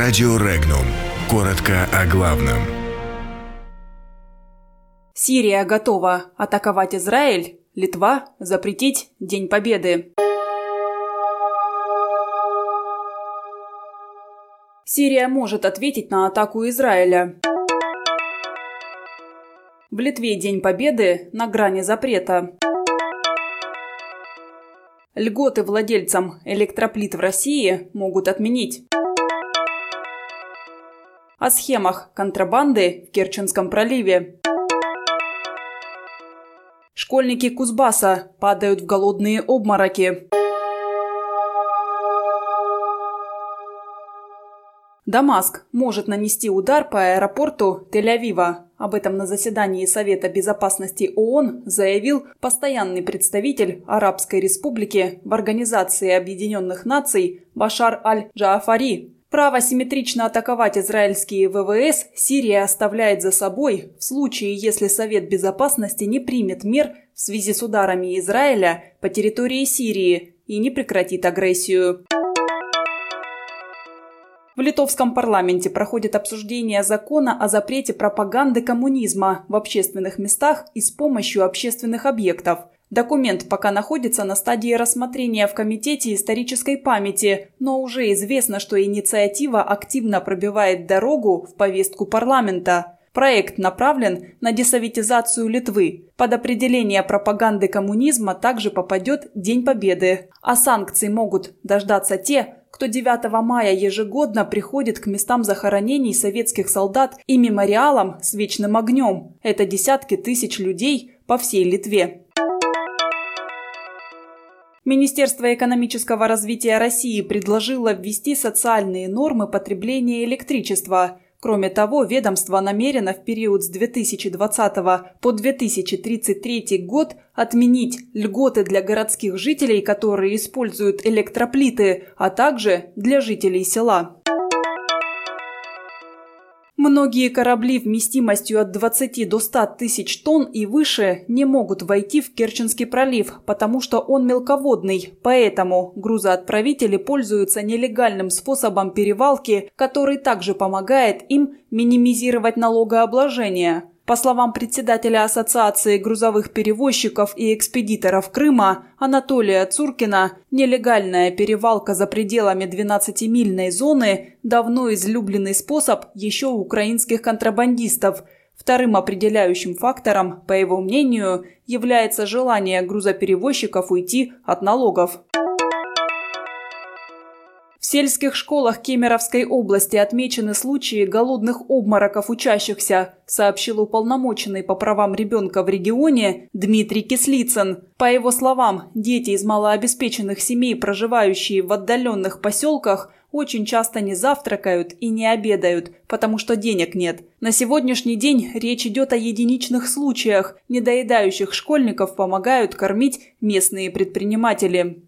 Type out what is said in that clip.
Радио Регнум. Коротко о главном. Сирия готова атаковать Израиль. Литва запретить День Победы. Сирия может ответить на атаку Израиля. В Литве День Победы на грани запрета. Льготы владельцам электроплит в России могут отменить. О схемах контрабанды в Керченском проливе. Школьники Кузбасса падают в голодные обмороки. Дамаск может нанести удар по аэропорту Тель-Авива. Об этом на заседании Совета безопасности ООН заявил постоянный представитель Арабской Республики в Организации Объединенных Наций Башар Аль-Джаафари. Право симметрично атаковать израильские ВВС Сирия оставляет за собой в случае, если Совет Безопасности не примет мер в связи с ударами Израиля по территории Сирии и не прекратит агрессию. В литовском парламенте проходит обсуждение закона о запрете пропаганды коммунизма в общественных местах и с помощью общественных объектов. Документ пока находится на стадии рассмотрения в Комитете исторической памяти, но уже известно, что инициатива активно пробивает дорогу в повестку парламента. Проект направлен на десоветизацию Литвы. Под определение пропаганды коммунизма также попадет День Победы. А санкций могут дождаться те, кто 9 мая ежегодно приходит к местам захоронений советских солдат и мемориалам с вечным огнем. Это десятки тысяч людей по всей Литве. Министерство экономического развития России предложило ввести социальные нормы потребления электричества – Кроме того, ведомство намерено в период с 2020 по 2033 год отменить льготы для городских жителей, которые используют электроплиты, а также для жителей села. Многие корабли вместимостью от 20 до 100 тысяч тонн и выше не могут войти в Керченский пролив, потому что он мелководный. Поэтому грузоотправители пользуются нелегальным способом перевалки, который также помогает им минимизировать налогообложение. По словам председателя Ассоциации грузовых перевозчиков и экспедиторов Крыма Анатолия Цуркина, нелегальная перевалка за пределами 12-мильной зоны – давно излюбленный способ еще украинских контрабандистов. Вторым определяющим фактором, по его мнению, является желание грузоперевозчиков уйти от налогов. В сельских школах Кемеровской области отмечены случаи голодных обмороков учащихся, сообщил уполномоченный по правам ребенка в регионе Дмитрий Кислицын. По его словам, дети из малообеспеченных семей, проживающие в отдаленных поселках, очень часто не завтракают и не обедают, потому что денег нет. На сегодняшний день речь идет о единичных случаях. Недоедающих школьников помогают кормить местные предприниматели.